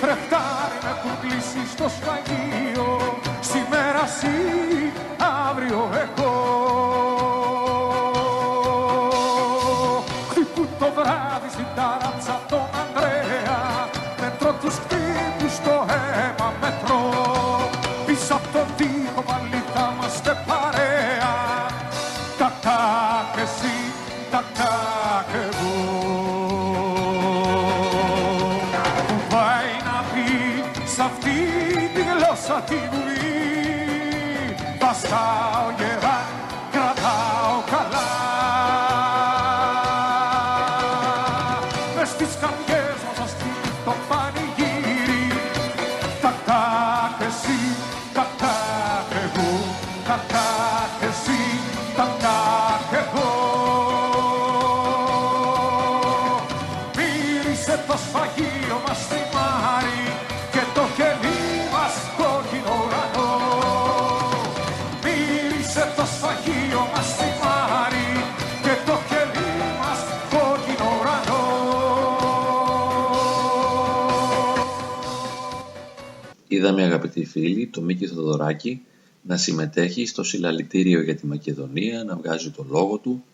καθρεφτάρι με έχουν κλείσει στο σφαγείο Σήμερα εσύ, αύριο εγώ Χτυπούν το βράδυ στην ταράτσα τον Ανδρέα Μετρώ τους χτύπους στο αίμα μετρώ Πίσω από τον τοίχο Βαστάω γερά, Είδαμε αγαπητοί φίλοι το Μίκη Θοδωράκη να συμμετέχει στο συλλαλητήριο για τη Μακεδονία, να βγάζει το λόγο του,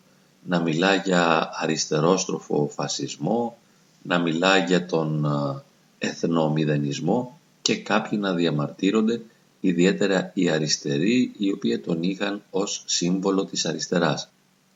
να μιλά για αριστερόστροφο φασισμό, να μιλά για τον α, εθνομηδενισμό και κάποιοι να διαμαρτύρονται, ιδιαίτερα οι αριστεροί, οι οποίοι τον είχαν ως σύμβολο της αριστεράς.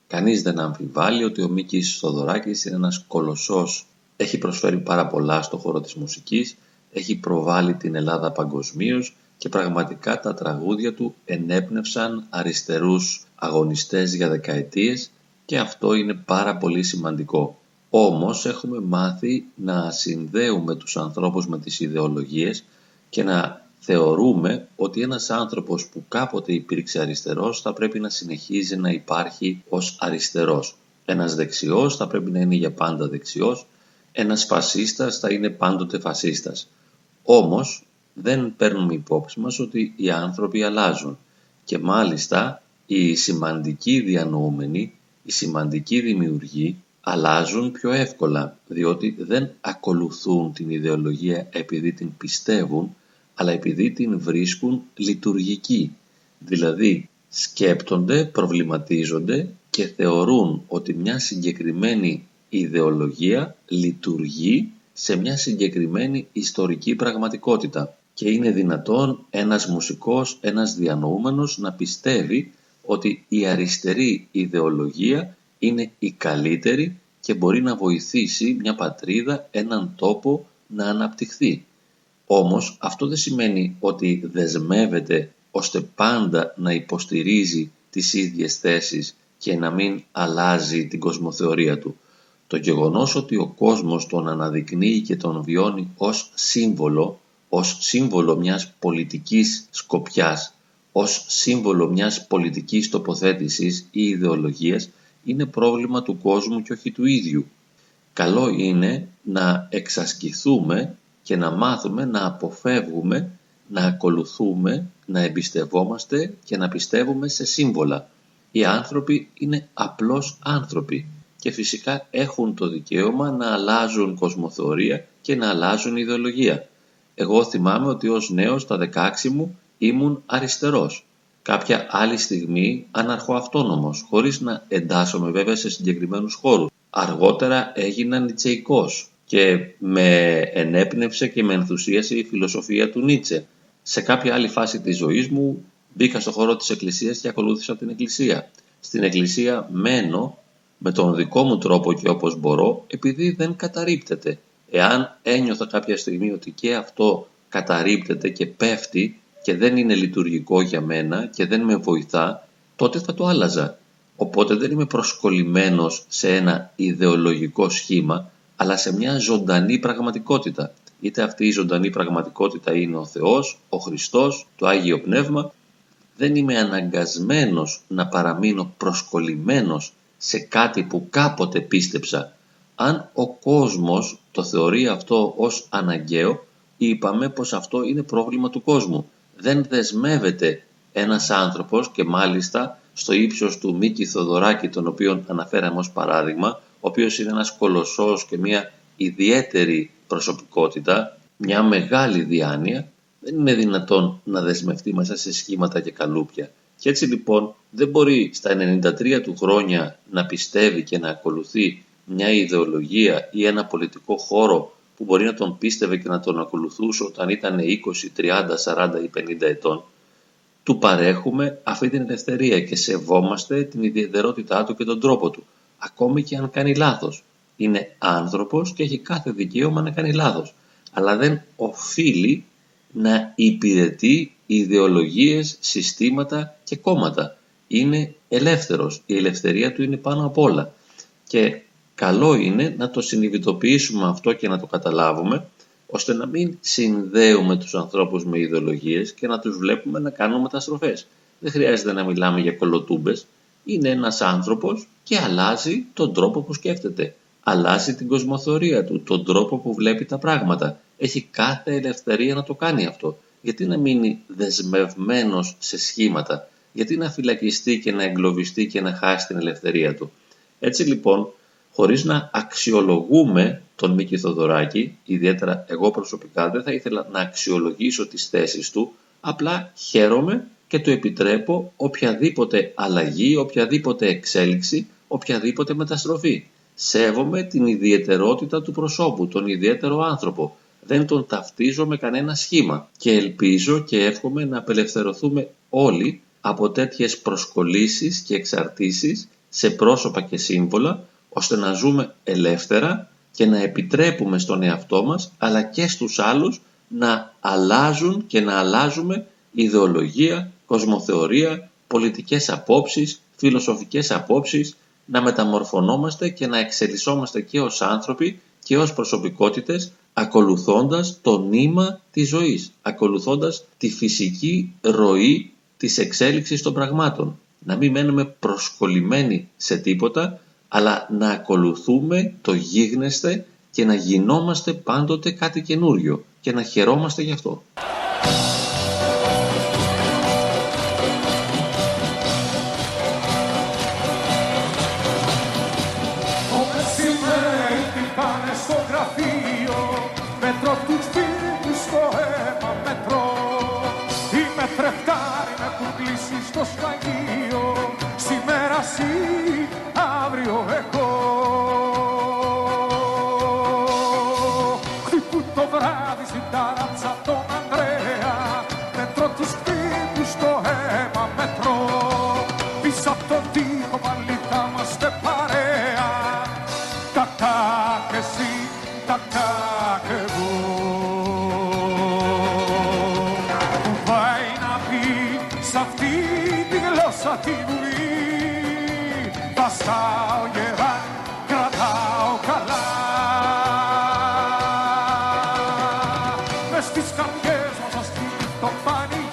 Κανείς δεν αμφιβάλλει ότι ο Μίκης Θοδωράκης είναι ένας κολοσσός, έχει προσφέρει πάρα πολλά στο χώρο της μουσικής, έχει προβάλει την Ελλάδα παγκοσμίως και πραγματικά τα τραγούδια του ενέπνευσαν αριστερούς αγωνιστές για δεκαετίες και αυτό είναι πάρα πολύ σημαντικό. Όμως έχουμε μάθει να συνδέουμε τους ανθρώπους με τις ιδεολογίες και να θεωρούμε ότι ένας άνθρωπος που κάποτε υπήρξε αριστερός θα πρέπει να συνεχίζει να υπάρχει ως αριστερός. Ένας δεξιός θα πρέπει να είναι για πάντα δεξιός, ένας φασίστας θα είναι πάντοτε φασίστας. Όμως δεν παίρνουμε υπόψη μας ότι οι άνθρωποι αλλάζουν και μάλιστα οι σημαντικοί διανοούμενοι, οι σημαντικοί δημιουργοί αλλάζουν πιο εύκολα διότι δεν ακολουθούν την ιδεολογία επειδή την πιστεύουν αλλά επειδή την βρίσκουν λειτουργική. Δηλαδή σκέπτονται, προβληματίζονται και θεωρούν ότι μια συγκεκριμένη ιδεολογία λειτουργεί σε μια συγκεκριμένη ιστορική πραγματικότητα και είναι δυνατόν ένας μουσικός, ένας διανοούμενος να πιστεύει ότι η αριστερή ιδεολογία είναι η καλύτερη και μπορεί να βοηθήσει μια πατρίδα, έναν τόπο να αναπτυχθεί. Όμως αυτό δεν σημαίνει ότι δεσμεύεται ώστε πάντα να υποστηρίζει τις ίδιες θέσεις και να μην αλλάζει την κοσμοθεωρία του. Το γεγονός ότι ο κόσμος τον αναδεικνύει και τον βιώνει ως σύμβολο, ως σύμβολο μιας πολιτικής σκοπιάς, ως σύμβολο μιας πολιτικής τοποθέτησης ή ιδεολογίας, είναι πρόβλημα του κόσμου και όχι του ίδιου. Καλό είναι να εξασκηθούμε και να μάθουμε να αποφεύγουμε, να ακολουθούμε, να εμπιστευόμαστε και να πιστεύουμε σε σύμβολα. Οι άνθρωποι είναι απλώς άνθρωποι και φυσικά έχουν το δικαίωμα να αλλάζουν κοσμοθεωρία και να αλλάζουν ιδεολογία. Εγώ θυμάμαι ότι ως νέος στα 16 μου ήμουν αριστερός. Κάποια άλλη στιγμή αναρχοαυτόνομος, χωρίς να εντάσσομαι βέβαια σε συγκεκριμένους χώρους. Αργότερα έγινα νιτσεϊκός και με ενέπνευσε και με ενθουσίασε η φιλοσοφία του Νίτσε. Σε κάποια άλλη φάση της ζωής μου μπήκα στο χώρο της εκκλησίας και ακολούθησα την εκκλησία. Στην εκκλησία μένω με τον δικό μου τρόπο και όπως μπορώ επειδή δεν καταρρύπτεται. Εάν ένιωθα κάποια στιγμή ότι και αυτό καταρρύπτεται και πέφτει και δεν είναι λειτουργικό για μένα και δεν με βοηθά, τότε θα το άλλαζα. Οπότε δεν είμαι προσκολλημένος σε ένα ιδεολογικό σχήμα, αλλά σε μια ζωντανή πραγματικότητα. Είτε αυτή η ζωντανή πραγματικότητα είναι ο Θεός, ο Χριστός, το Άγιο Πνεύμα, δεν είμαι αναγκασμένος να παραμείνω προσκολλημένος σε κάτι που κάποτε πίστεψα. Αν ο κόσμος το θεωρεί αυτό ως αναγκαίο, είπαμε πως αυτό είναι πρόβλημα του κόσμου. Δεν δεσμεύεται ένας άνθρωπος και μάλιστα στο ύψος του Μίκη Θοδωράκη, τον οποίον αναφέραμε ως παράδειγμα, ο οποίος είναι ένας κολοσσός και μια ιδιαίτερη προσωπικότητα, μια μεγάλη διάνοια, δεν είναι δυνατόν να δεσμευτεί μέσα σε σχήματα και καλούπια. Και έτσι λοιπόν δεν μπορεί στα 93 του χρόνια να πιστεύει και να ακολουθεί μια ιδεολογία ή ένα πολιτικό χώρο που μπορεί να τον πίστευε και να τον ακολουθούσε όταν ήταν 20, 30, 40 ή 50 ετών, του παρέχουμε αυτή την ελευθερία και σεβόμαστε την ιδιαιτερότητά του και τον τρόπο του, ακόμη και αν κάνει λάθος. Είναι άνθρωπος και έχει κάθε δικαίωμα να κάνει λάθος, αλλά δεν οφείλει να υπηρετεί ιδεολογίες, συστήματα και κόμματα. Είναι ελεύθερος. Η ελευθερία του είναι πάνω απ' όλα. Και καλό είναι να το συνειδητοποιήσουμε αυτό και να το καταλάβουμε ώστε να μην συνδέουμε τους ανθρώπους με ιδεολογίες και να τους βλέπουμε να κάνουν μεταστροφές. Δεν χρειάζεται να μιλάμε για κολοτούμπες. Είναι ένας άνθρωπος και αλλάζει τον τρόπο που σκέφτεται. Αλλάζει την κοσμοθωρία του, τον τρόπο που βλέπει τα πράγματα. Έχει κάθε ελευθερία να το κάνει αυτό. Γιατί να μείνει δεσμευμένος σε σχήματα; Γιατί να φυλακιστεί και να εγκλωβιστεί και να χάσει την ελευθερία του; Έτσι λοιπόν χωρίς να αξιολογούμε τον Μίκη Θοδωράκη, ιδιαίτερα εγώ προσωπικά δεν θα ήθελα να αξιολογήσω τις θέσεις του, απλά χαίρομαι και του επιτρέπω οποιαδήποτε αλλαγή, οποιαδήποτε εξέλιξη, οποιαδήποτε μεταστροφή. Σέβομαι την ιδιαιτερότητα του προσώπου, τον ιδιαίτερο άνθρωπο. Δεν τον ταυτίζω με κανένα σχήμα και ελπίζω και εύχομαι να απελευθερωθούμε όλοι από τέτοιες προσκολήσεις και εξαρτήσεις σε πρόσωπα και σύμβολα ώστε να ζούμε ελεύθερα και να επιτρέπουμε στον εαυτό μας αλλά και στους άλλους να αλλάζουν και να αλλάζουμε ιδεολογία, κοσμοθεωρία, πολιτικές απόψεις, φιλοσοφικές απόψεις, να μεταμορφωνόμαστε και να εξελισσόμαστε και ως άνθρωποι και ως προσωπικότητες ακολουθώντας το νήμα της ζωής, ακολουθώντας τη φυσική ροή της εξέλιξης των πραγμάτων. Να μην μένουμε προσκολλημένοι σε τίποτα, αλλά να ακολουθούμε το γίγνεσθε και να γινόμαστε πάντοτε κάτι καινούριο και να χαιρόμαστε γι' αυτό. στο τη βουλή Βαστάω γερά, κρατάω καλά. Μες στις καρδιές μας ας το πανηγύρι